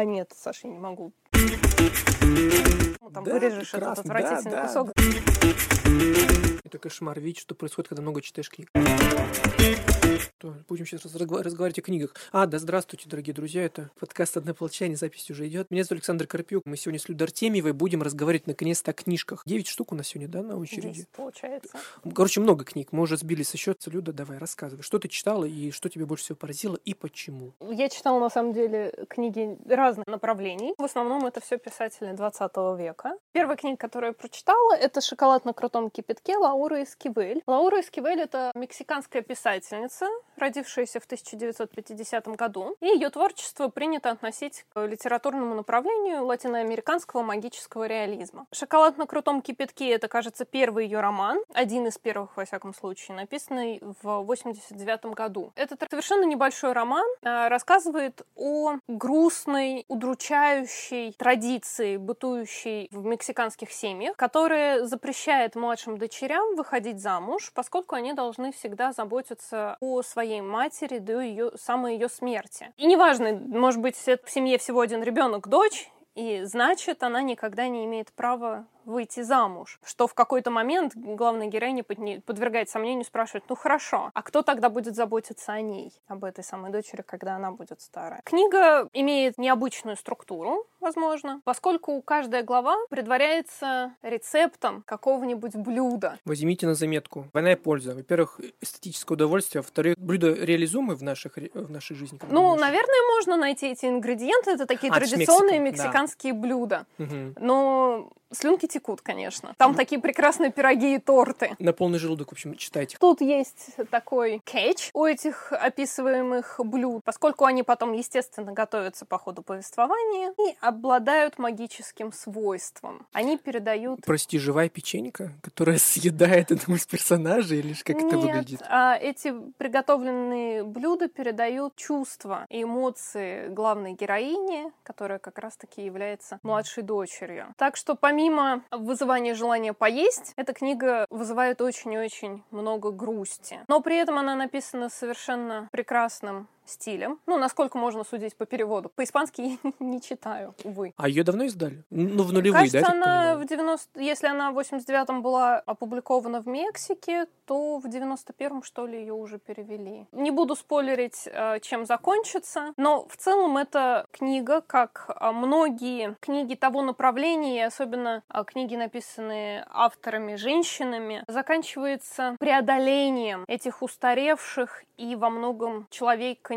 А, нет, Саша, я не могу. Там Да, вырежешь этот отвратительный да, да. Это кошмар. Видишь, что происходит, когда много читаешь книг. Будем сейчас разгва- разговаривать о книгах. А, да, здравствуйте, дорогие друзья. Это подкаст «Одна полчания», запись уже идет. Меня зовут Александр Карпюк. Мы сегодня с Людой Артемьевой будем разговаривать наконец-то о книжках. Девять штук у нас сегодня, да, на очереди? Десять, получается. Короче, много книг. Мы уже сбили со счета. Люда, давай, рассказывай. Что ты читала и что тебе больше всего поразило и почему? Я читала, на самом деле, книги разных направлений. В основном это все писатели 20 века. Первая книга, которую я прочитала, это «Шоколад на крутом кипятке» Лауры Эскивель. Лаура Эскивель — это мексиканская писательница, родившаяся в 1950 году. И ее творчество принято относить к литературному направлению латиноамериканского магического реализма. «Шоколад на крутом кипятке» — это, кажется, первый ее роман, один из первых, во всяком случае, написанный в 89 году. Это совершенно небольшой роман, а, рассказывает о грустной, удручающей традиции, бытующей в мексиканских семьях, которая запрещает младшим дочерям выходить замуж, поскольку они должны всегда заботиться о своей матери до ее самой ее смерти. И неважно, может быть, в семье всего один ребенок, дочь, и значит, она никогда не имеет права выйти замуж. Что в какой-то момент главная героиня подвергает сомнению, спрашивает, ну хорошо, а кто тогда будет заботиться о ней, об этой самой дочери, когда она будет старая? Книга имеет необычную структуру, возможно, поскольку каждая глава предваряется рецептом какого-нибудь блюда. Возьмите на заметку. Двойная польза. Во-первых, эстетическое удовольствие. Во-вторых, блюда реализуемы в, наших, в нашей жизни. Ну, думаешь? наверное, можно найти эти ингредиенты. Это такие А, традиционные Мексики, да. мексиканские блюда. Мгм. Но слюнки текут, конечно. Там такие прекрасные пироги и торты. На полный желудок, в общем, читайте. Тут есть такой кетч у этих описываемых блюд, поскольку они потом, естественно, готовятся по ходу повествования и обладают магическим свойством. Они передают Прости, живая печенька, которая съедает одного из персонажей, или как это Нет, выглядит? а эти приготовленные блюда передают чувства и эмоции главной героини, которая как раз-таки является младшей дочерью. Так что помимо вызывания желания поесть, эта книга вызывает очень-очень много грусти. Но при этом она написана совершенно прекрасным стилем. Ну, насколько можно судить по переводу. По-испански я не читаю, увы. А ее давно издали? Ну, в нулевые, Кажется, да, я так она в 90... Если она в 89-м была опубликована в Мексике, то в 91-м, что ли, ее уже перевели. Не буду спойлерить, э, чем закончится, но в целом эта книга, как э, многие книги того направления, особенно э, книги, написанные авторами, женщинами, заканчивается преодолением этих устаревших и во многом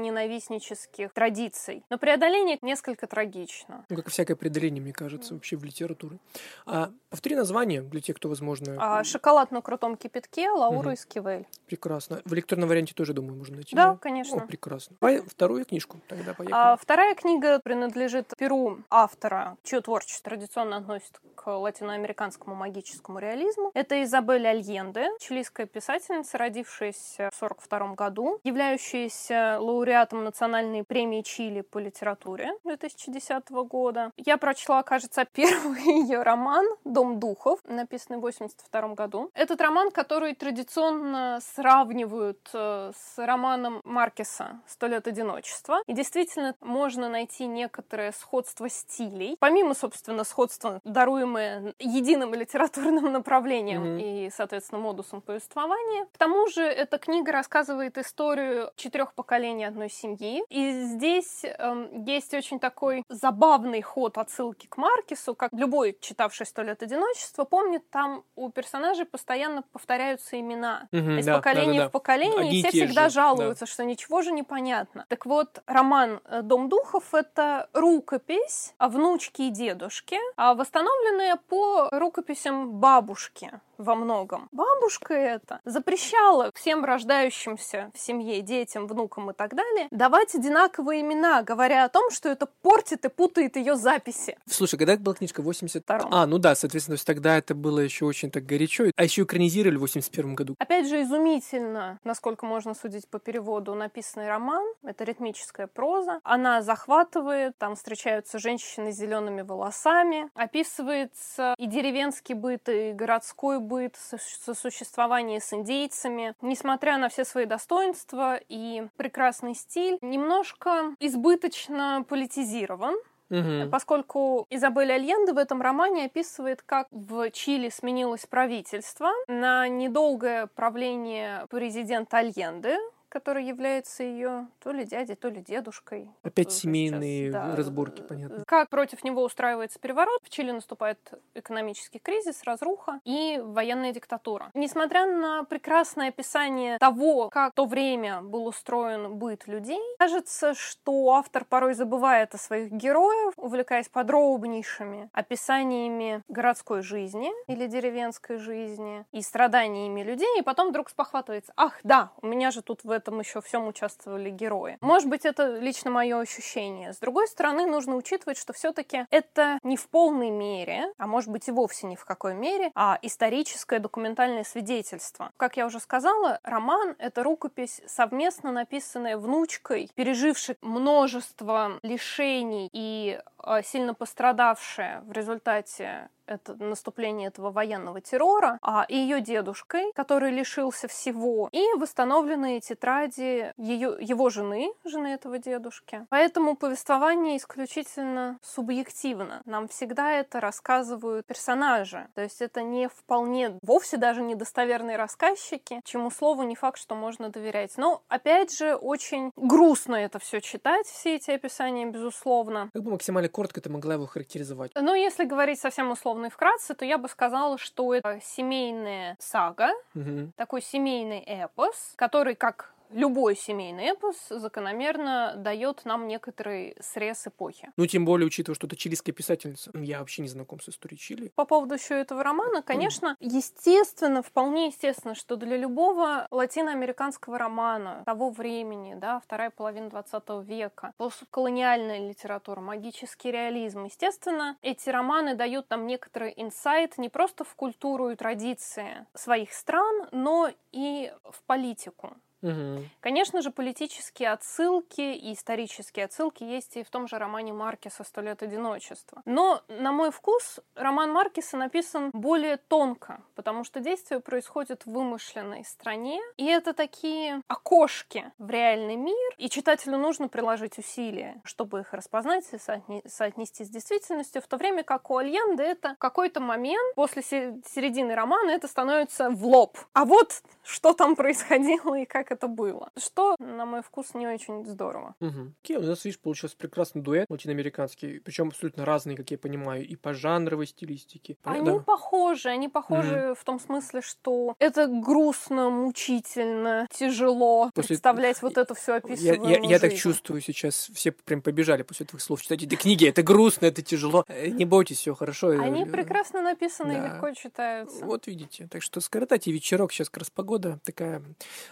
человеконенавистнических традиций. Но преодоление несколько трагично. Ну, как и всякое преодоление, мне кажется, вообще в литературе. А, повтори название для тех, кто, возможно, А, шоколад на крутом кипятке Лаура Мгм. Эскивель. прекрасно. В электронном варианте тоже, думаю, можно найти. Да, О, конечно. прекрасно. Давай вторую книжку тогда поехали. А вторая книга принадлежит перу автора, чье творчество традиционно относится к латиноамериканскому магическому реализму. Это Изабель Альенде, чилийская писательница, родившаяся в 1942 году, являющаяся лауреатом национальной премии Чили по литературе 2010 года. Я прочла, кажется, первый ее роман «Дом духов», написанный в 1982 году. Этот роман, который традиционно сравнивают э, с романом Маркеса «Сто лет одиночества». И действительно можно найти некоторое сходство стилей. Помимо, собственно, сходства, даруемое единым литературным направлением Мгм. и, соответственно, модусом повествования. К тому же эта книга рассказывает историю четырех поколений одной семьи. И здесь эм, есть очень такой забавный ход отсылки к Маркесу, как любой, читавший «Сто лет одиночества», помнит, там у персонажей постоянно повторяются имена. Мгм, Из да, поколения да-да-да. в поколение, Одни и все всегда же, жалуются, что ничего же не понятно. Так вот, роман э, «Дом духов» — это рукопись о внучке и дедушке, а восстановленная по рукописям бабушки во многом. Бабушка эта запрещала всем рождающимся в семье, детям, внукам и так далее давать одинаковые имена, говоря о том, что это портит и путает ее записи. Слушай, когда была книжка? 80... Втором. А, ну да, соответственно, тогда это было еще очень так горячо. А еще экранизировали в 81 году. Опять же, изумительно, насколько можно судить по переводу, написанный роман. Это ритмическая проза. Она захватывает, там встречаются женщины с зелеными волосами. Описывается и деревенский быт, и городской быт, со- сосуществование с индейцами. Несмотря на все свои достоинства и прекрасный стиль, немножко избыточно политизирован. Мгм. поскольку Изабель Альенде в этом романе описывает, как в Чили сменилось правительство на недолгое правление президента Альенде, который является ее то ли дядей, то ли дедушкой. Опять семейные сейчас, да. разборки, понятно. Как против него устраивается переворот, в Чили наступает экономический кризис, разруха и военная диктатура. Несмотря на прекрасное описание того, как в то время был устроен быт людей, кажется, что автор порой забывает о своих героях, увлекаясь подробнейшими описаниями городской жизни или деревенской жизни и страданиями людей, и потом вдруг спохватывается, ах, да, у меня же тут в этом еще всем участвовали герои. Может быть, это лично мое ощущение. С другой стороны, нужно учитывать, что все-таки это не в полной мере, а может быть и вовсе ни в какой мере, а историческое документальное свидетельство. Как я уже сказала, роман — это рукопись, совместно написанная внучкой, пережившей множество лишений и э, сильно пострадавшая в результате это наступление этого военного террора, а ее дедушкой, который лишился всего, и восстановленные тетради ее, его жены, жены этого дедушки. Поэтому повествование исключительно субъективно. Нам всегда это рассказывают персонажи. То есть это не вполне, вовсе даже недостоверные рассказчики, чему слову не факт, что можно доверять. Но, опять же, очень грустно это все читать, все эти описания, безусловно. Как бы максимально коротко ты могла его характеризовать? Но если говорить совсем условно и вкратце, то я бы сказала, что это семейная сага, Мгм. такой семейный эпос, который, как любой семейный эпос, закономерно дает нам некоторый срез эпохи. Ну, тем более, учитывая, что это чилийская писательница. Я вообще не знаком с историей Чили. По поводу еще этого романа, конечно, естественно, вполне естественно, что для любого латиноамериканского романа того времени, да, вторая половина 20 века, постколониальная литература, магический реализм, естественно, эти романы дают нам некоторый инсайт не просто в культуру и традиции своих стран, но и в политику. Мгм. Конечно же, политические отсылки и исторические отсылки есть и в том же романе Маркеса «Сто лет одиночества». Но, на мой вкус, роман Маркеса написан более тонко, потому что действие происходит в вымышленной стране, и это такие окошки в реальный мир, и читателю нужно приложить усилия, чтобы их распознать и соотне- соотнести с действительностью, в то время как у Альенде это какой-то момент после се- середины романа это становится в лоб. А вот что там происходило и как это было. Что, на мой вкус, не очень здорово. Мгм. Окей, у нас, видишь, получился прекрасный дуэт латиноамериканский, причем абсолютно разный, как я понимаю, и по жанровой стилистике. Они Да. похожи, они похожи в том смысле, что это грустно, мучительно, тяжело После- представлять вот эту всю Я, описываемую я, я так жизнь. чувствую сейчас, все прям побежали после твоих слов читать эти книги. Это грустно, это тяжело. Э, Не бойтесь, все хорошо. Они Э, прекрасно написаны и да. легко читаются. Вот видите. Так что скоротайте вечерок, сейчас как раз погода такая.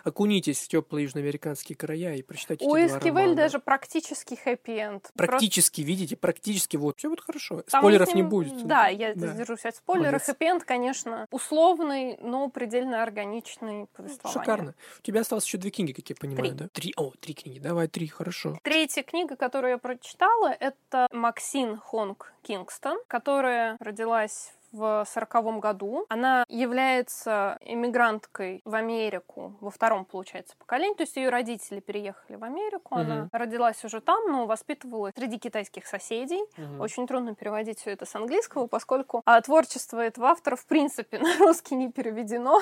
Окунитесь в теплые южноамериканские края и прочитайте У Эскивель даже практически хэппи-энд. Практически, видите, практически вот. Все будет хорошо. Там Спойлеров с не будет. Да, я Да. держусь от спойлеров. Хэппи-энд, конечно, условный, но предельно органичный повествование. Шикарно. У тебя осталось еще две книги, как я понимаю, Три. да? Три. О, три книги. Давай, три, хорошо. Третья книга, которую я прочитала, это Максин Хонг Кингстон, которая родилась в сороковом году. Она является иммигранткой в Америку во втором, получается, поколении. То есть ее родители переехали в Америку. Она Мгм. родилась уже там, но воспитывалась среди китайских соседей. Мгм. Очень трудно переводить все это с английского, поскольку а, творчество этого автора, в принципе, на русский не переведено.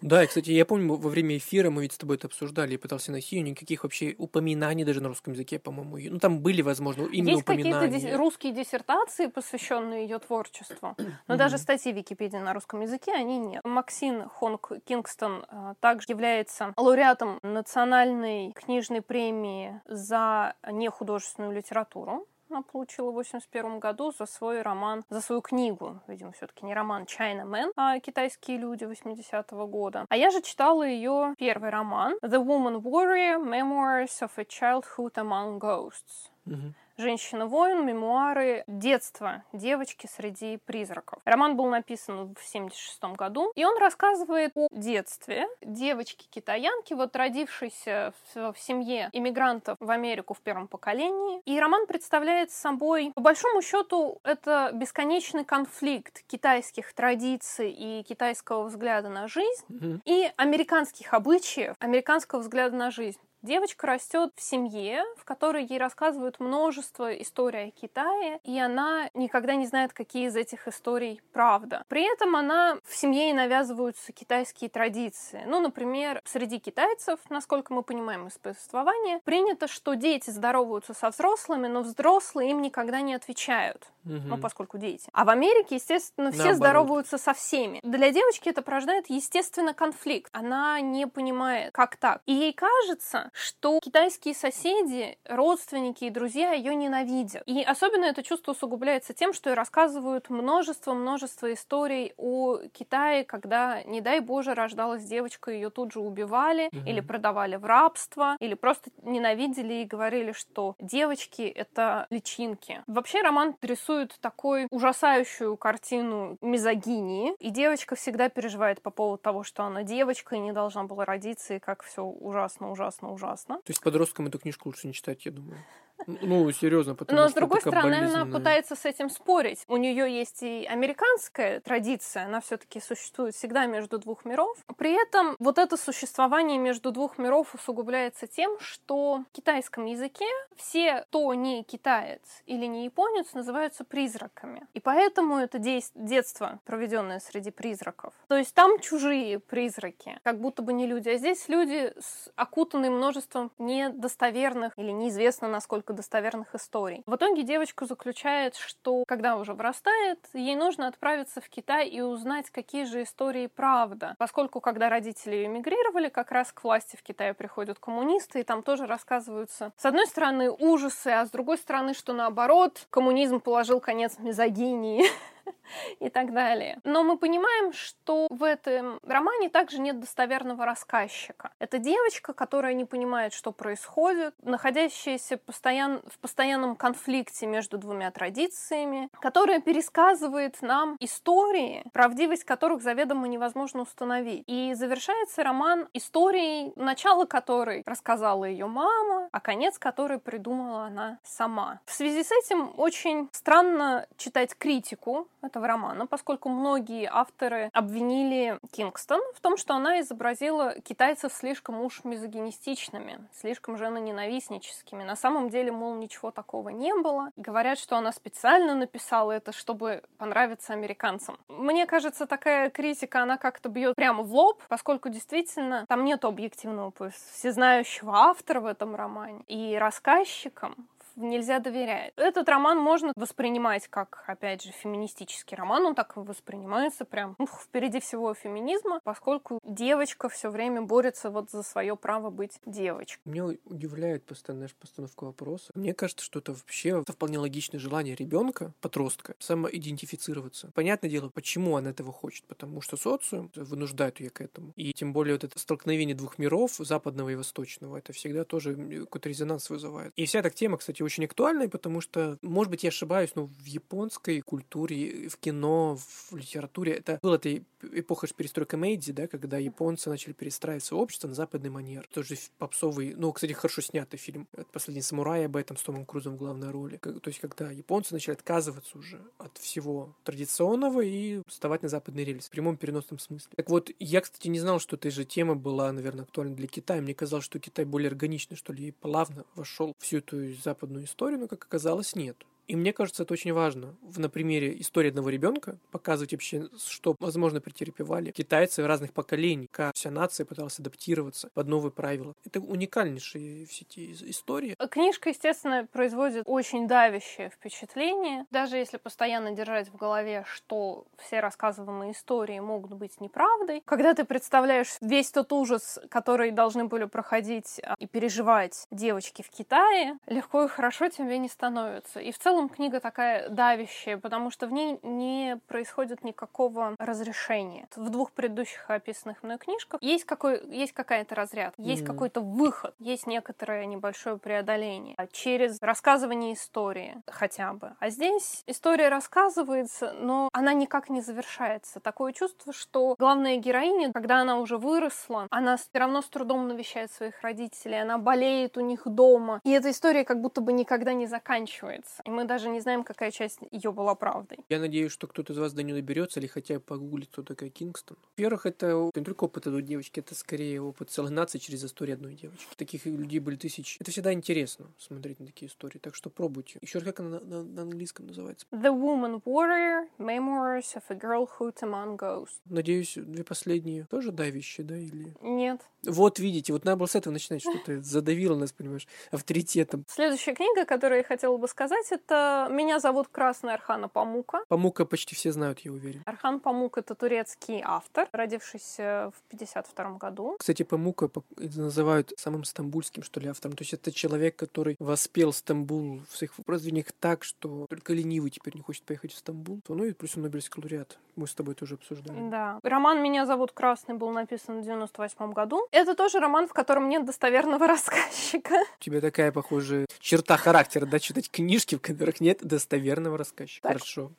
Да, и, кстати, я помню, во время эфира мы ведь с тобой это обсуждали, я пытался найти, и никаких вообще упоминаний даже на русском языке, по-моему. Ну, там были, возможно, именно Есть какие-то упоминания. дис- русские диссертации, посвященные ее творчеству, но даже статьи Википедии на русском языке они нет. Максин Хонг Кингстон а, также является лауреатом национальной книжной премии за нехудожественную литературу. Она получила в 81 году за свой роман, за свою книгу, видимо, все-таки не роман China Man, а китайские люди 80-го года. А я же читала ее первый роман The Woman Warrior Memoirs of a Childhood Among Ghosts. Мгм. «Женщина-воин. Мемуары детства девочки среди призраков». Роман был написан в 1976 году, и он рассказывает о детстве девочки-китаянки, вот родившейся в, в семье иммигрантов в Америку в первом поколении. И роман представляет собой, по большому счету, это бесконечный конфликт китайских традиций и китайского взгляда на жизнь Мгм. и американских обычаев, американского взгляда на жизнь. Девочка растет в семье, в которой ей рассказывают множество историй о Китае, и она никогда не знает, какие из этих историй правда. При этом она в семье ей навязываются китайские традиции. Ну, например, среди китайцев, насколько мы понимаем из повествования, принято, что дети здороваются со взрослыми, но взрослые им никогда не отвечают. Угу. Ну, поскольку дети. А в Америке, естественно, все Наоборот. здороваются со всеми. Для девочки это порождает, естественно, конфликт. Она не понимает, как так. И ей кажется, что китайские соседи, родственники и друзья ее ненавидят. И особенно это чувство усугубляется тем, что ей рассказывают множество-множество историй о Китае, когда, не дай боже, рождалась девочка, ее тут же убивали угу. или продавали в рабство, или просто ненавидели и говорили, что девочки — это личинки. Вообще роман рисует рисует такой ужасающую картину мизогинии, и девочка всегда переживает по поводу того, что она девочка и не должна была родиться, и как все ужасно, ужасно, ужасно. То есть подросткам эту книжку лучше не читать, я думаю. Ну, серьезно, потому Но, с другой стороны, она пытается с этим спорить. У нее есть и американская традиция, она все-таки существует всегда между двух миров. При этом вот это существование между двух миров усугубляется тем, что в китайском языке все, кто не китаец или не японец, называются призраками. И поэтому это детство, проведенное среди призраков. То есть там чужие призраки, как будто бы не люди, а здесь люди, окутанные множеством недостоверных или неизвестно насколько несколько достоверных историй. В итоге девочка заключает, что когда уже вырастает, ей нужно отправиться в Китай и узнать, какие же истории правда. Поскольку, когда родители эмигрировали, как раз к власти в Китае приходят коммунисты, и там тоже рассказываются, с одной стороны, ужасы, а с другой стороны, что наоборот, коммунизм положил конец мизогинии. и так далее. Но мы понимаем, что в этом романе также нет достоверного рассказчика. Это девочка, которая не понимает, что происходит, находящаяся постоян... в постоянном конфликте между двумя традициями, которая пересказывает нам истории, правдивость которых заведомо невозможно установить. И завершается роман историей, начало которой рассказала ее мама, а конец которой придумала она сама. В связи с этим очень странно читать критику этого романа, поскольку многие авторы обвинили Кингстон в том, что она изобразила китайцев слишком уж мизогинистичными, слишком женоненавистническими. На самом деле, мол, ничего такого не было. Говорят, что она специально написала это, чтобы понравиться американцам. Мне кажется, такая критика, она как-то бьет прямо в лоб, поскольку действительно там нет объективного всезнающего автора в этом романе. И рассказчикам нельзя доверять. Этот роман можно воспринимать как, опять же, феминистический роман. Он так воспринимается прям ух, впереди всего феминизма, поскольку девочка все время борется вот за свое право быть девочкой. Меня удивляет постоянно постановка вопроса. Мне кажется, что это вообще это вполне логичное желание ребенка, подростка, самоидентифицироваться. Понятное дело, почему она этого хочет. Потому что социум вынуждает ее к этому. И тем более вот это столкновение двух миров, западного и восточного, это всегда тоже какой-то резонанс вызывает. И вся эта тема, кстати, очень актуальной, потому что, может быть, я ошибаюсь, но в японской культуре, в кино, в литературе это была эта эпоха перестройка Мэйдзи, да, когда японцы начали перестраивать свое общество на западный манер. Тоже попсовый, ну, кстати, хорошо снятый фильм «Последний самурай» об этом с Томом Крузом в главной роли. То есть, когда японцы начали отказываться уже от всего традиционного и вставать на западный рельс в прямом переносном смысле. Так вот, я, кстати, не знал, что эта же тема была, наверное, актуальна для Китая. Мне казалось, что Китай более органично, что ли, и плавно вошел всю эту западную полную историю, но, как оказалось, нет. И мне кажется, это очень важно. На примере истории одного ребенка показывать вообще, что, возможно, претерпевали китайцы разных поколений, как вся нация пыталась адаптироваться под новые правила. Это уникальнейшие все эти истории. Книжка, естественно, производит очень давящее впечатление. Даже если постоянно держать в голове, что все рассказываемые истории могут быть неправдой. Когда ты представляешь весь тот ужас, который должны были проходить а, и переживать девочки в Китае, легко и хорошо тебе не становится. И в целом целом книга такая давящая, потому что в ней не происходит никакого разрешения. В двух предыдущих описанных мной книжках есть, какой, есть какая-то разряд, есть mm-hmm. какой-то выход, есть некоторое небольшое преодоление через рассказывание истории хотя бы. А здесь история рассказывается, но она никак не завершается. Такое чувство, что главная героиня, когда она уже выросла, она все равно с трудом навещает своих родителей, она болеет у них дома. И эта история как будто бы никогда не заканчивается. И мы мы даже не знаем, какая часть ее была правдой. Я надеюсь, что кто-то из вас до нее доберется или хотя бы погуглит, кто такая Кингстон. Во-первых, это не только опыт одной девочки, это скорее опыт целой нации через историю одной девочки. Таких людей были тысячи. Это всегда интересно смотреть на такие истории, так что пробуйте. Еще раз, как она на, на, на английском называется? The Woman Warrior, Memoirs of a Girlhood Among Ghosts. Надеюсь, две последние тоже давящие, да, или... Нет. Вот видите, вот надо было с этого начинать, что ты задавила нас, понимаешь, авторитетом. Следующая книга, которую я хотела бы сказать, это «Меня зовут Красная Архана Памука». Памука почти все знают, я уверен. Архан Памук — это турецкий автор, родившийся в 52 году. Кстати, Памука называют самым стамбульским, что ли, автором. То есть это человек, который воспел Стамбул в своих произведениях так, что только ленивый теперь не хочет поехать в Стамбул. Ну и плюс он Нобелевский лауреат. Мы с тобой тоже обсуждали. Да. Роман «Меня зовут Красный» был написан в 98 году. Это тоже роман, в котором нет достоверного рассказчика. У тебя такая, похожая черта характера, да, читать книжки, в которых нет достоверного рассказчика. Так. Хорошо.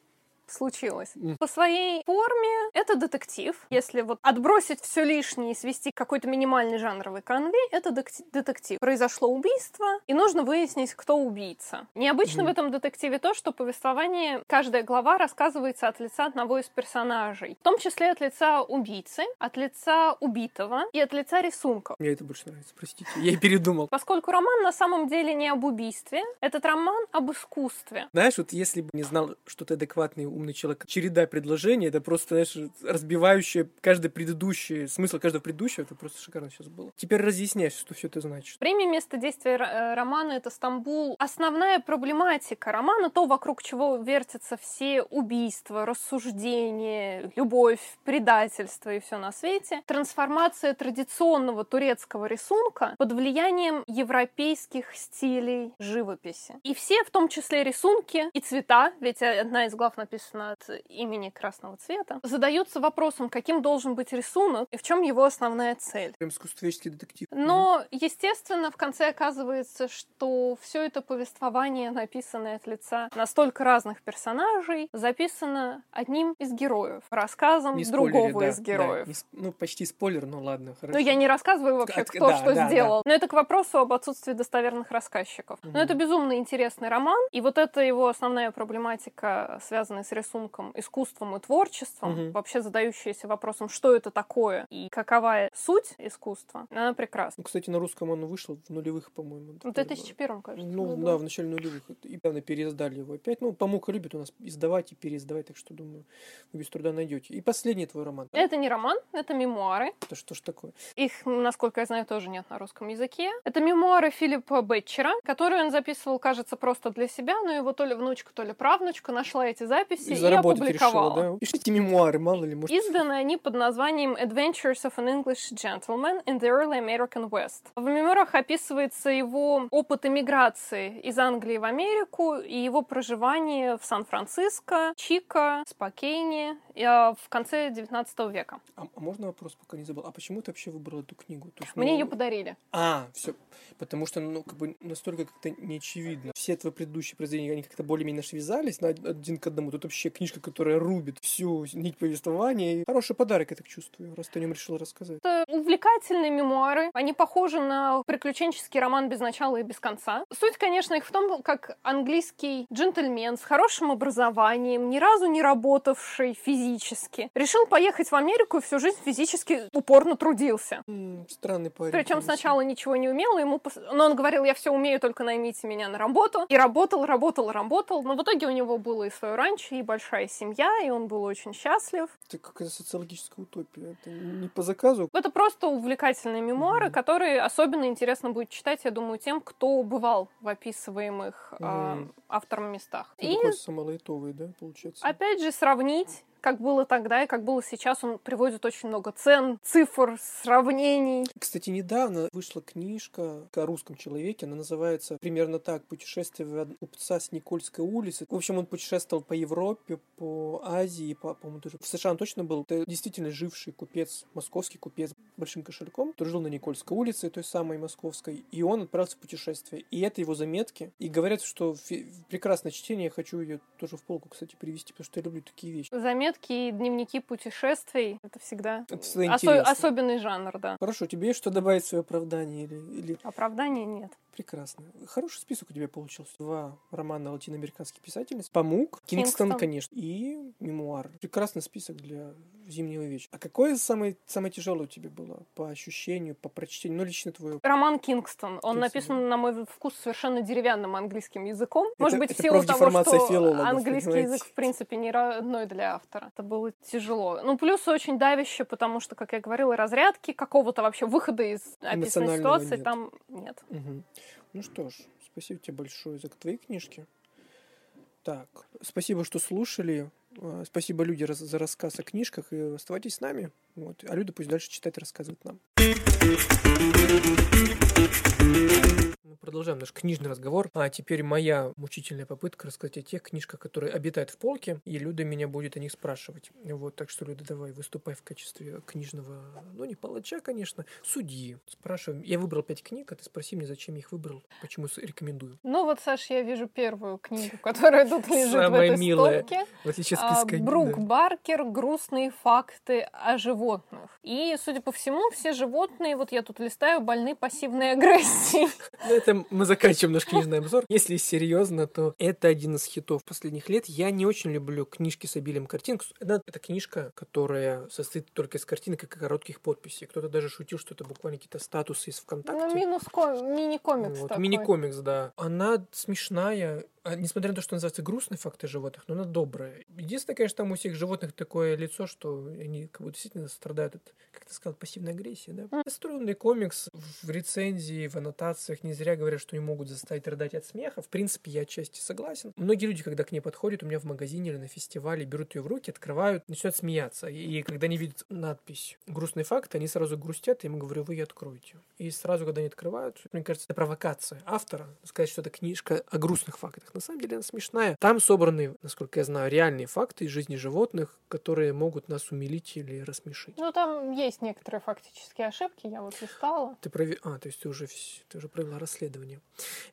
Случилось. По своей форме это детектив. Если вот отбросить все лишнее и свести какой-то минимальный жанровой канве, это детектив. Произошло убийство, и нужно выяснить, кто убийца. Необычно Мгм. в этом детективе то, что повествование, каждая глава рассказывается от лица одного из персонажей. В том числе от лица убийцы, от лица убитого и от лица рисунков. Мне это больше нравится, простите. Я и передумал. Поскольку роман на самом деле не об убийстве, этот роман об искусстве. Знаешь, вот если бы не знал, что ты адекватный, умный человек, череда предложений, это просто, знаешь, разбивающее каждое предыдущее, смысл каждого предыдущего, это просто шикарно сейчас было. Теперь разъясняй, что все это значит. Время место действия э, романа это Стамбул. Основная проблематика романа, то, вокруг чего вертятся все убийства, рассуждения, любовь, предательство и все на свете. Трансформация традиционного турецкого рисунка под влиянием европейских стилей живописи. И все, в том числе рисунки и цвета, ведь одна из глав написана от имени красного цвета, задаются вопросом, каким должен быть рисунок и в чем его основная цель. Прям искусствоведческий детектив. Но, естественно, в конце оказывается, что все это повествование, написанное от лица настолько разных персонажей, записано одним из героев, рассказом Не спойлери, другого да, из да, героев. не сп- ну, почти спойлер, но ладно, хорошо. Ну, я не рассказываю вообще, кто да, что да, сделал. Но это к вопросу об отсутствии достоверных рассказчиков. Мгм. Но это безумно интересный роман, и вот это его основная проблематика, связанная с рисунком, искусством и творчеством, Мгм. вообще задающаяся вопросом, что это такое и какова суть искусства, она прекрасна. Ну, кстати, на русском он вышел в нулевых, по-моему. В 2001, кажется. Ну, да, в начале нулевых. И недавно переиздали его опять. Ну, Памука любит у нас издавать и переиздавать, так что, думаю, вы без труда найдете. И последний твой роман. Это не роман, это мемуары. Это что ж такое? Их, насколько я знаю, тоже нет на русском языке. Это мемуары Филиппа Бетчера, которые он записывал, кажется, просто для себя, но его то ли внучка, то ли правнучка нашла эти записи И заработать решила, да? Пишите мемуары, мало ли, может... Изданы они под названием Adventures of an English Gentleman in the Early American West. В мемуарах описывается его опыт эмиграции из Англии в Америку и его проживание в Сан-Франциско, Чика, Спокейне э, в конце 19 века. А, а можно вопрос, пока не забыл? А почему ты вообще выбрал эту книгу? То есть, Мне ну, ее подарили. А, все. Потому что, ну, как бы настолько как-то неочевидно. Все твои предыдущие произведения, они как-то более-менее связались на од- один к одному. Тут вообще книжка, которая рубит всю нить повествования. И хороший подарок, я так чувствую, раз ты о нем решил рассказать. Это увлекательные мемуары. Они похожи на приключенческий роман без начала и без конца. Суть, конечно, их в том, как английский джентльмен с хорошим образованием, ни разу не работавший физически, решил поехать в Америку и всю жизнь физически упорно трудился. М, странный парень. Причем сначала ничего не умел, ему пос- но он говорил, я все умею, только наймите меня на работу. И работал, работал, работал. Но в итоге у него было и свое ранчо, и большая семья, и он был очень счастлив. Это какая-то социологическая утопия. Это не по заказу. Это просто увлекательные мемуары, Мгм. которые особенно интересно будет читать, я думаю, тем, кто бывал в описываемых а, Мгм. автором местах. Ну, И Такой самолайтовый, да, получается? опять же сравнить как было тогда и как было сейчас, он приводит очень много цен, цифр, сравнений. Кстати, недавно вышла книжка о русском человеке. Она называется примерно так «Путешествие в од- купца с Никольской улицы». В общем, он путешествовал по Европе, по Азии, по, по-моему, даже в США он точно был. Это действительно живший купец, московский купец с большим кошельком, который жил на Никольской улице, той самой московской. И он отправился в путешествие. И это его заметки. И говорят, что прекрасное чтение. Я хочу ее тоже в полку, кстати, перевести, потому что я люблю такие вещи. Заметки заметки и дневники путешествий. Это всегда, Это всегда осо- особенный жанр, да. Хорошо, тебе есть что добавить в свое оправдание или, или Оправдания нет. прекрасно. Хороший список у тебя получился. Два романа латиноамериканских писательниц. Памук, Кингстон, Кингстон. конечно, и мемуар. Прекрасный список для зимнего вечера. А какое самое, самое тяжелое у тебя было по ощущению, по прочтению? Ну, лично твое. Роман Кингстон. Он Кингстон, написан, на мой вкус, совершенно деревянным английским языком. Может быть, в это силу того, что английский понимаете? язык, в принципе, не родной для автора. Это было тяжело. Ну, плюс очень давяще, потому что, как я говорила, разрядки, какого-то вообще выхода из описанной ситуации нет. там нет. Мгм. Ну что ж, спасибо тебе большое за твои книжки. Так, спасибо, что слушали. Э, Спасибо, люди, за рассказ о книжках. И оставайтесь с нами. Вот. А люди пусть дальше читать и рассказывают нам. Мы продолжаем наш книжный разговор. А теперь моя мучительная попытка рассказать о тех книжках, которые обитают в полке, и Люда меня будет о них спрашивать. Вот, так что, Люда, давай, выступай в качестве книжного, ну, не палача, конечно, судьи. Спрашиваем. Я выбрал пять книг, а ты спроси мне, зачем я их выбрал, почему рекомендую. Ну вот, Саш, я вижу первую книгу, которая тут лежит в Самая этой милая. стопке. В отличие от А. Брук да. Баркер «Грустные факты о животных». И, судя по всему, все животные, вот я тут листаю, больны пассивной агрессией. Этом мы заканчиваем наш книжный обзор. Если серьезно, то это один из хитов последних лет. Я не очень люблю книжки с обилием картинок. Это, это книжка, которая состоит только из картинок и коротких подписей. Кто-то даже шутил, что это буквально какие-то статусы из ВКонтакте. Ну, минус ко- мини-комикс Вот, такой. Мини-комикс, да. Она смешная, несмотря на то, что называется грустные факты животных, но она добрая. Единственное, конечно, там у всех животных такое лицо, что они как будто действительно страдают от, как ты сказал, пассивной агрессии, да? Мгм. Стройный комикс в рецензии, в аннотациях не зря говорят, что не могут заставить рыдать от смеха. В принципе, я отчасти согласен. Многие люди, когда к ней подходят, у меня в магазине или на фестивале, берут ее в руки, открывают, начинают смеяться. И когда они видят надпись «грустные факты», они сразу грустят, и им говорю, вы ее откройте. И сразу, когда они открывают, мне кажется, это провокация автора, сказать, что это книжка о грустных фактах. На самом деле она смешная. Там собраны, насколько я знаю, реальные факты из жизни животных, которые могут нас умилить или рассмешить. Ну, там есть некоторые фактические ошибки, я вот листала. Ты прови... А, то есть ты уже, вс- ты уже провела расследование.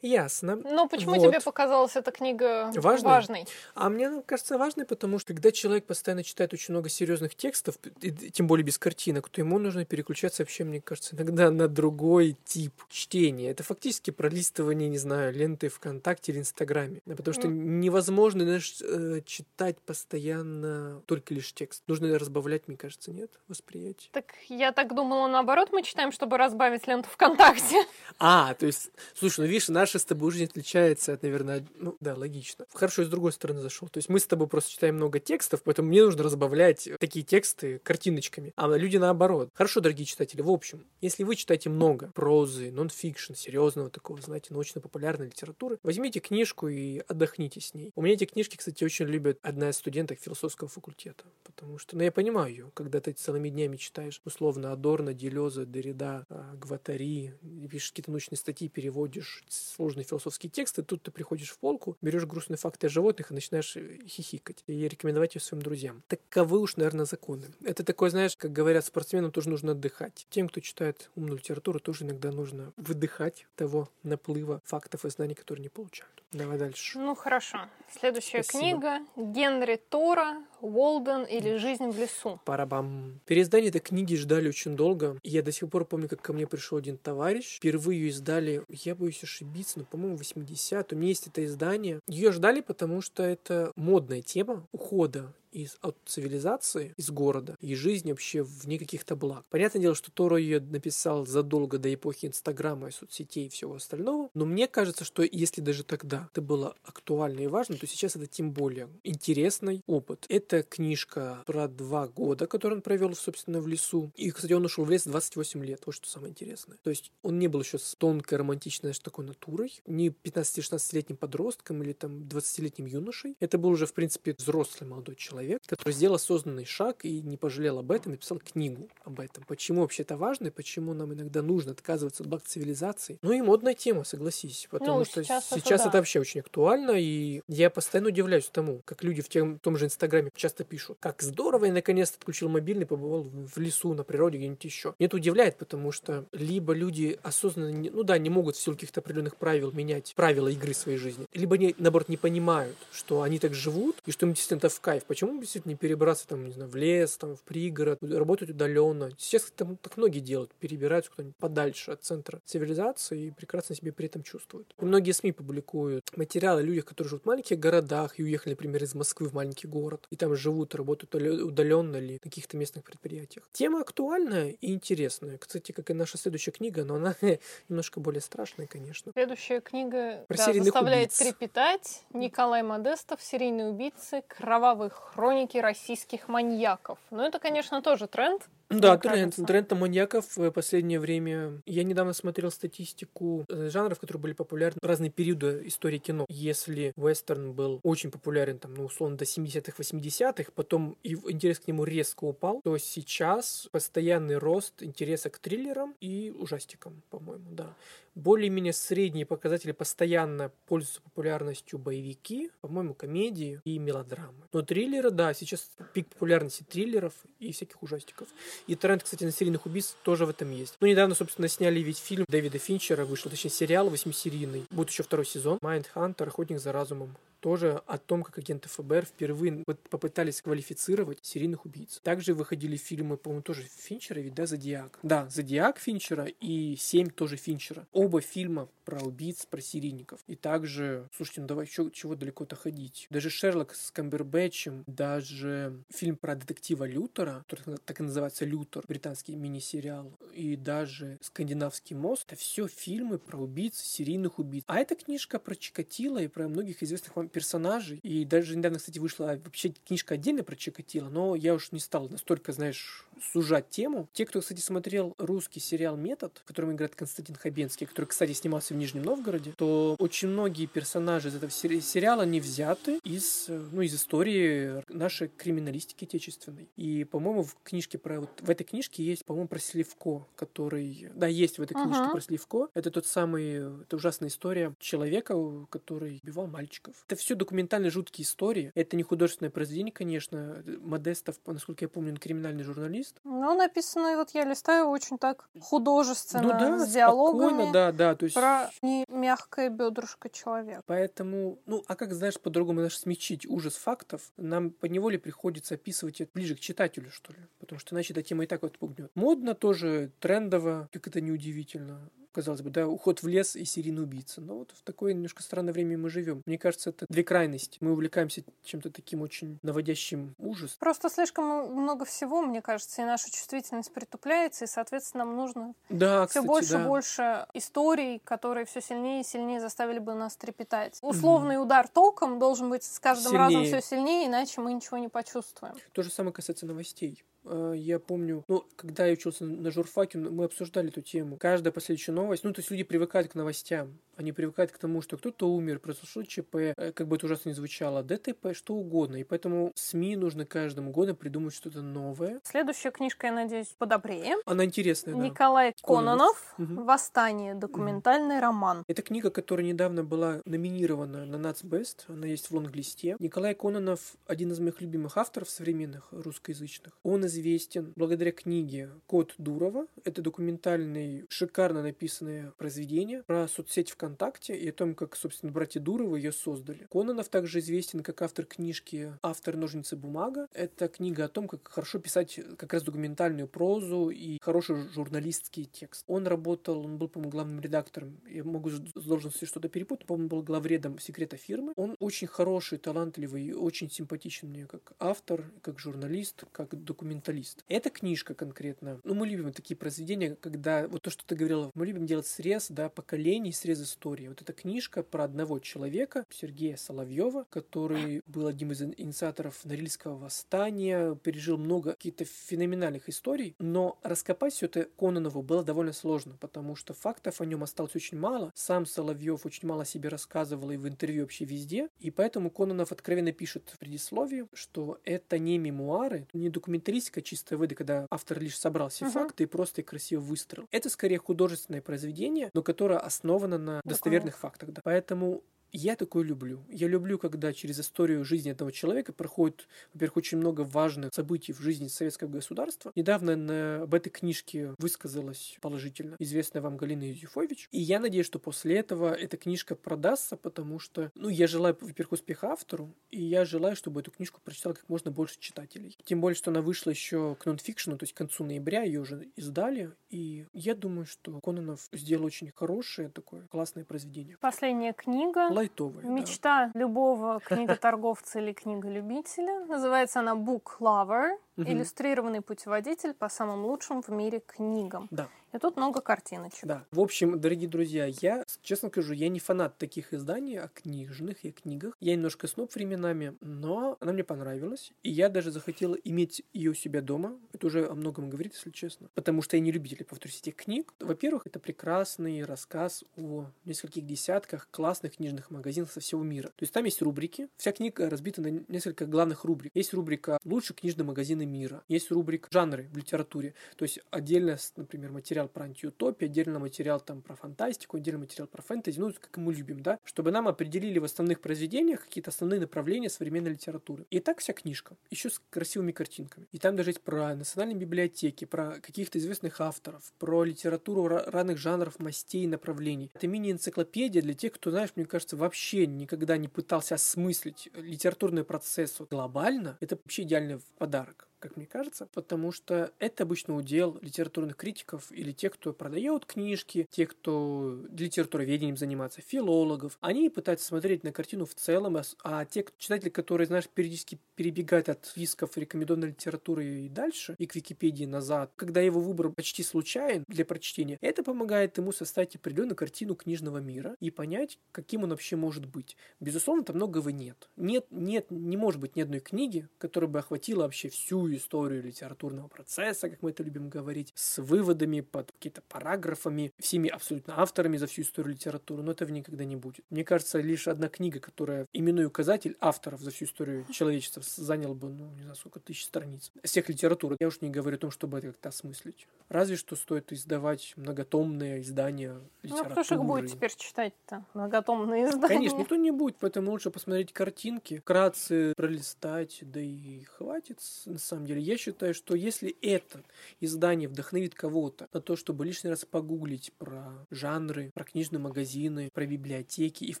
Ясно. Но почему Вот. тебе показалась эта книга Важной? важной? А мне кажется важной, потому что когда человек постоянно читает очень много серьезных текстов, и тем более без картинок, то ему нужно переключаться вообще, мне кажется, иногда на другой тип чтения. Это фактически пролистывание, не знаю, ленты ВКонтакте или Инстаграме. Да, Потому что невозможно знаешь, э, читать постоянно только лишь текст. Нужно разбавлять, мне кажется, нет, восприятие. Так я так думала, наоборот, мы читаем, чтобы разбавить ленту ВКонтакте. А, то есть, слушай, ну видишь, наша с тобой жизнь отличается от, наверное, ну да, логично. Хорошо, и с другой стороны зашел. То есть мы с тобой просто читаем много текстов, поэтому мне нужно разбавлять такие тексты картиночками. А люди наоборот. Хорошо, дорогие читатели, в общем, если вы читаете много прозы, нон-фикшн, серьезного такого, знаете, научно-популярной литературы, возьмите книжку и отдохните с ней. У меня эти книжки, кстати, очень любят одна из студенток философского факультета, потому что, ну, я понимаю ее, когда ты целыми днями читаешь, условно, Адорно, Делеза, Derrida, а, Гватари, пишешь какие-то научные статьи, переводишь сложные философские тексты, тут ты приходишь в полку, берешь грустные факты о животных и начинаешь э, хихикать и рекомендовать ее своим друзьям. Таковы уж, наверное, законы. Это такое, знаешь, как говорят, спортсменам тоже нужно отдыхать. Тем, кто читает умную литературу, тоже иногда нужно выдыхать того наплыва фактов и знаний, которые не получают. Давай дальше. Ну, хорошо. Следующая Спасибо. книга Генри Тора «Уолден» или «Жизнь в лесу». Парабам. Переиздание этой книги ждали очень долго. Я до сих пор помню, как ко мне пришел один товарищ. Впервые ее издали, я боюсь ошибиться, но, по-моему, 80 У меня есть это издание. Ее ждали, потому что это модная тема ухода из, от цивилизации, из города и жизни вообще вне каких-то благ. Понятное дело, что Торо ее написал задолго до эпохи Инстаграма и соцсетей и всего остального, но мне кажется, что если даже тогда это было актуально и важно, то сейчас это тем более интересный опыт. Это книжка про два года, которые он провел, собственно, в лесу. И, кстати, он ушел в лес в 28 лет, вот что самое интересное. То есть он не был еще с тонкой, романтичной знаешь, такой натурой, не 15-16-летним подростком или там 20-летним юношей. Это был уже, в принципе, взрослый молодой человек, который сделал осознанный шаг и не пожалел об этом, написал книгу об этом. Почему вообще это важно и почему нам иногда нужно отказываться от благ цивилизации. Ну и модная тема, согласись, потому Ну, что сейчас сейчас, это вообще очень актуально, и я постоянно удивляюсь тому, как люди в тем, том же Инстаграме часто пишут, как здорово, я наконец-то отключил мобильный, побывал в в лесу, на природе, где-нибудь еще. Меня это удивляет, потому что либо люди осознанно, не- ну да, не могут в силу каких-то определенных правил менять правила игры своей жизни, либо они, наоборот, не понимают, что они так живут, и что им действительно это в кайф. Почему почему действительно не перебраться там, не знаю, в лес, там, в пригород, работать удаленно? Сейчас там так многие делают, перебираются куда-нибудь подальше от центра цивилизации и прекрасно себя при этом чувствуют. И многие СМИ публикуют материалы о людях, которые живут в маленьких городах и уехали, например, из Москвы в маленький город, и там живут, работают удаленно ли на каких-то местных предприятиях. Тема актуальная и интересная. Кстати, как и наша следующая книга, но она немножко более страшная, конечно. Следующая книга Про да, заставляет убийц. трепетать. Николай Модестов, серийные убийцы, кровавые хроники российских маньяков. Ну, это, конечно, тоже тренд. Да, тренд, тренд на маньяков в последнее время. Я недавно смотрел статистику э, жанров, которые были популярны в разные периоды истории кино. Если вестерн был очень популярен, там, ну, условно, до 70-х, 80-х, потом и интерес к нему резко упал, то сейчас постоянный рост интереса к триллерам и ужастикам, по-моему, да более-менее средние показатели постоянно пользуются популярностью боевики, по-моему, комедии и мелодрамы. Но триллеры, да, сейчас пик популярности триллеров и всяких ужастиков. И тренд, кстати, на серийных убийств тоже в этом есть. Ну, недавно, собственно, сняли ведь фильм Дэвида Финчера, вышел, точнее, сериал восьмисерийный. Будет еще второй сезон. Майндхантер, Охотник за разумом тоже о том, как агенты ФБР впервые попытались квалифицировать серийных убийц. Также выходили фильмы, по-моему, тоже Финчера, ведь, да, «Зодиак». Да, «Зодиак» Финчера и «Семь» тоже Финчера. Оба фильма про убийц, про серийников. И также, слушайте, ну давай еще чего далеко-то ходить. Даже Шерлок с Камбербэтчем, даже фильм про детектива Лютера, который так и называется «Лютер», британский мини-сериал, и даже «Скандинавский мост», это все фильмы про убийц, серийных убийц. А эта книжка про Чикатило и про многих известных вам персонажей. И даже недавно, кстати, вышла вообще книжка отдельно про Чикатило, но я уж не стал настолько, знаешь, сужать тему. Те, кто, кстати, смотрел русский сериал «Метод», в котором играет Константин Хабенский, который, кстати, снимался в Нижнем Новгороде, то очень многие персонажи из этого сериала не взяты из, ну, из истории нашей криминалистики отечественной. И, по-моему, в книжке про... Вот в этой книжке есть, по-моему, про Сливко, который... Да, есть в этой книжке uh-huh. про Сливко. Это тот самый... Это ужасная история человека, который убивал мальчиков. Это все документальные жуткие истории. Это не художественное произведение, конечно. Модестов, насколько я помню, он криминальный журналист. Ну, написано, вот я листаю очень так художественно, ну, да, с диалогами. да, да. То есть... Про не мягкое бедрышко человека. Поэтому, ну, а как, знаешь, по-другому наш смягчить ужас фактов, нам по неволе приходится описывать это ближе к читателю, что ли. Потому что иначе эта тема и так вот пугнет. Модно тоже, трендово, как это неудивительно казалось бы, да, уход в лес и серийный убийца. Но вот в такое немножко странное время мы живем. Мне кажется, это две крайности. Мы увлекаемся чем-то таким очень наводящим ужас. Просто слишком много всего, мне кажется, и наша чувствительность притупляется, и, соответственно, нам нужно да, все кстати, больше и да. больше историй, которые все сильнее и сильнее заставили бы нас трепетать. Условный mm удар током должен быть с каждым сильнее. разом все сильнее, иначе мы ничего не почувствуем. То же самое касается новостей. Э, я помню, ну, когда я учился на журфаке, мы обсуждали эту тему. Каждая последующая новость, ну, то есть люди привыкают к новостям. Они привыкают к тому, что кто-то умер, произошло ЧП, э, как бы это ужасно не звучало, ДТП, что угодно. И поэтому СМИ нужно каждому году придумать что-то новое. Следующая книжка, я надеюсь, подобрее. Она интересная, да. Николай Кононов, Кононов. «Восстание», документальный угу. роман. Это книга, которая недавно была номинирована на Нацбест, она есть в лонглисте. Николай Кононов один из моих любимых авторов современных русскоязычных. Он известен благодаря книге «Код Дурова». Это документальный, шикарно написанное произведение про соцсеть ВКонтакте ВКонтакте и о том, как, собственно, братья Дуровы ее создали. Кононов также известен как автор книжки «Автор ножницы бумага». Это книга о том, как хорошо писать как раз документальную прозу и хороший журналистский текст. Он работал, он был, по-моему, главным редактором, я могу с должности что-то перепутать, по-моему, был главредом секрета фирмы. Он очень хороший, талантливый, очень симпатичен мне как автор, как журналист, как документалист. Эта книжка конкретно, ну, мы любим такие произведения, когда, вот то, что ты говорила, мы любим делать срез, да, поколений, срез истории. Вот эта книжка про одного человека, Сергея Соловьева, который был одним из инициаторов Норильского восстания, пережил много каких-то феноменальных историй, но раскопать все это Кононову было довольно сложно, потому что фактов о нем осталось очень мало. Сам Соловьев очень мало о себе рассказывал и в интервью вообще везде, и поэтому Кононов откровенно пишет в предисловии, что это не мемуары, не документалистика чистая выда, когда автор лишь собрал все uh-huh. факты и просто и красиво выстроил. Это скорее художественное произведение, но которое основано на достоверных фактах. Да. Поэтому Я такое люблю. Я люблю, когда через историю жизни этого человека проходит, во-первых, очень много важных событий в жизни советского государства. Недавно на, об этой книжке высказалась положительно известная вам Галина Юзефович. И я надеюсь, что после этого эта книжка продастся, потому что, ну, я желаю, во-первых, успеха автору, и я желаю, чтобы эту книжку прочитал как можно больше читателей. Тем более, что она вышла еще к нонфикшену, то есть к концу ноября ее уже издали, и я думаю, что Кононов сделал очень хорошее такое классное произведение. Последняя книга. Лайтовая. Мечта да. любого книготорговца или книголюбителя. Называется она Book Lover. Иллюстрированный путеводитель по самым лучшим в мире книгам. Да. И тут много картиночек. Да. В общем, дорогие друзья, я, честно скажу, я не фанат таких изданий о книжных и о книгах. Я немножко сноб временами, но она мне понравилась. И я даже захотела иметь ее у себя дома. Это уже о многом говорит, если честно. Потому что я не любитель, повторюсь, этих книг. Во-первых, это прекрасный рассказ о нескольких десятках классных книжных магазинов со всего мира. То есть там есть рубрики. Вся книга разбита на несколько главных рубрик. Есть рубрика «Лучшие книжные магазины мира». Есть рубрика «Жанры в литературе». То есть отдельно, например, материал материал про антиутопию, отдельно материал там про фантастику, отдельно материал про фэнтези, ну, как мы любим, да, чтобы нам определили в основных произведениях какие-то основные направления современной литературы. И так вся книжка, еще с красивыми картинками. И там даже есть про национальные библиотеки, про каких-то известных авторов, про литературу разных жанров, мастей, направлений. Это мини-энциклопедия для тех, кто, знаешь, мне кажется, вообще никогда не пытался осмыслить литературный процесс глобально. Это вообще идеальный подарок как мне кажется, потому что это обычно удел литературных критиков или тех, кто продает книжки, тех, кто литературоведением занимается, филологов. Они пытаются смотреть на картину в целом, а, а те читатели, которые, знаешь, периодически перебегают от списков рекомендованной литературы и дальше, и к Википедии назад, когда его выбор почти случайен для прочтения, это помогает ему составить определенную картину книжного мира и понять, каким он вообще может быть. Безусловно, там многого нет. Нет, нет, не может быть ни одной книги, которая бы охватила вообще всю историю литературного процесса, как мы это любим говорить, с выводами под какими-то параграфами, всеми абсолютно авторами за всю историю литературы, но этого никогда не будет. Мне кажется, лишь одна книга, которая именной указатель авторов за всю историю человечества занял бы, ну, не знаю, сколько тысяч страниц. Всех литератур. Я уж не говорю о том, чтобы это как-то осмыслить. Разве что стоит издавать многотомные издания литературы. Ну, кто же их будет теперь читать-то? Многотомные издания? Конечно, никто не будет, поэтому лучше посмотреть картинки, вкратце пролистать, да и хватит, на самом самом деле. Я считаю, что если это издание вдохновит кого-то на то, чтобы лишний раз погуглить про жанры, про книжные магазины, про библиотеки, и, в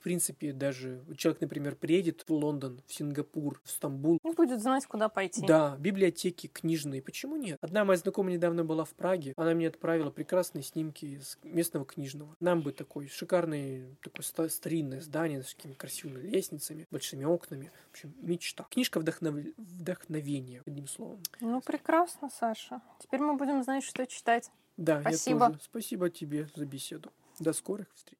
принципе, даже человек, например, приедет в Лондон, в Сингапур, в Стамбул. Он будет знать, куда пойти. Да, библиотеки книжные. Почему нет? Одна моя знакомая недавно была в Праге. Она мне отправила прекрасные снимки из местного книжного. Нам бы такой шикарный, такое старинное здание с такими красивыми лестницами, большими окнами. В общем, мечта. Книжка вдохнов... вдохновения, одним словом. Ну, прекрасно, Саша. Теперь мы будем знать, что читать. Да, Спасибо. я тоже. Спасибо тебе за беседу. До скорых встреч.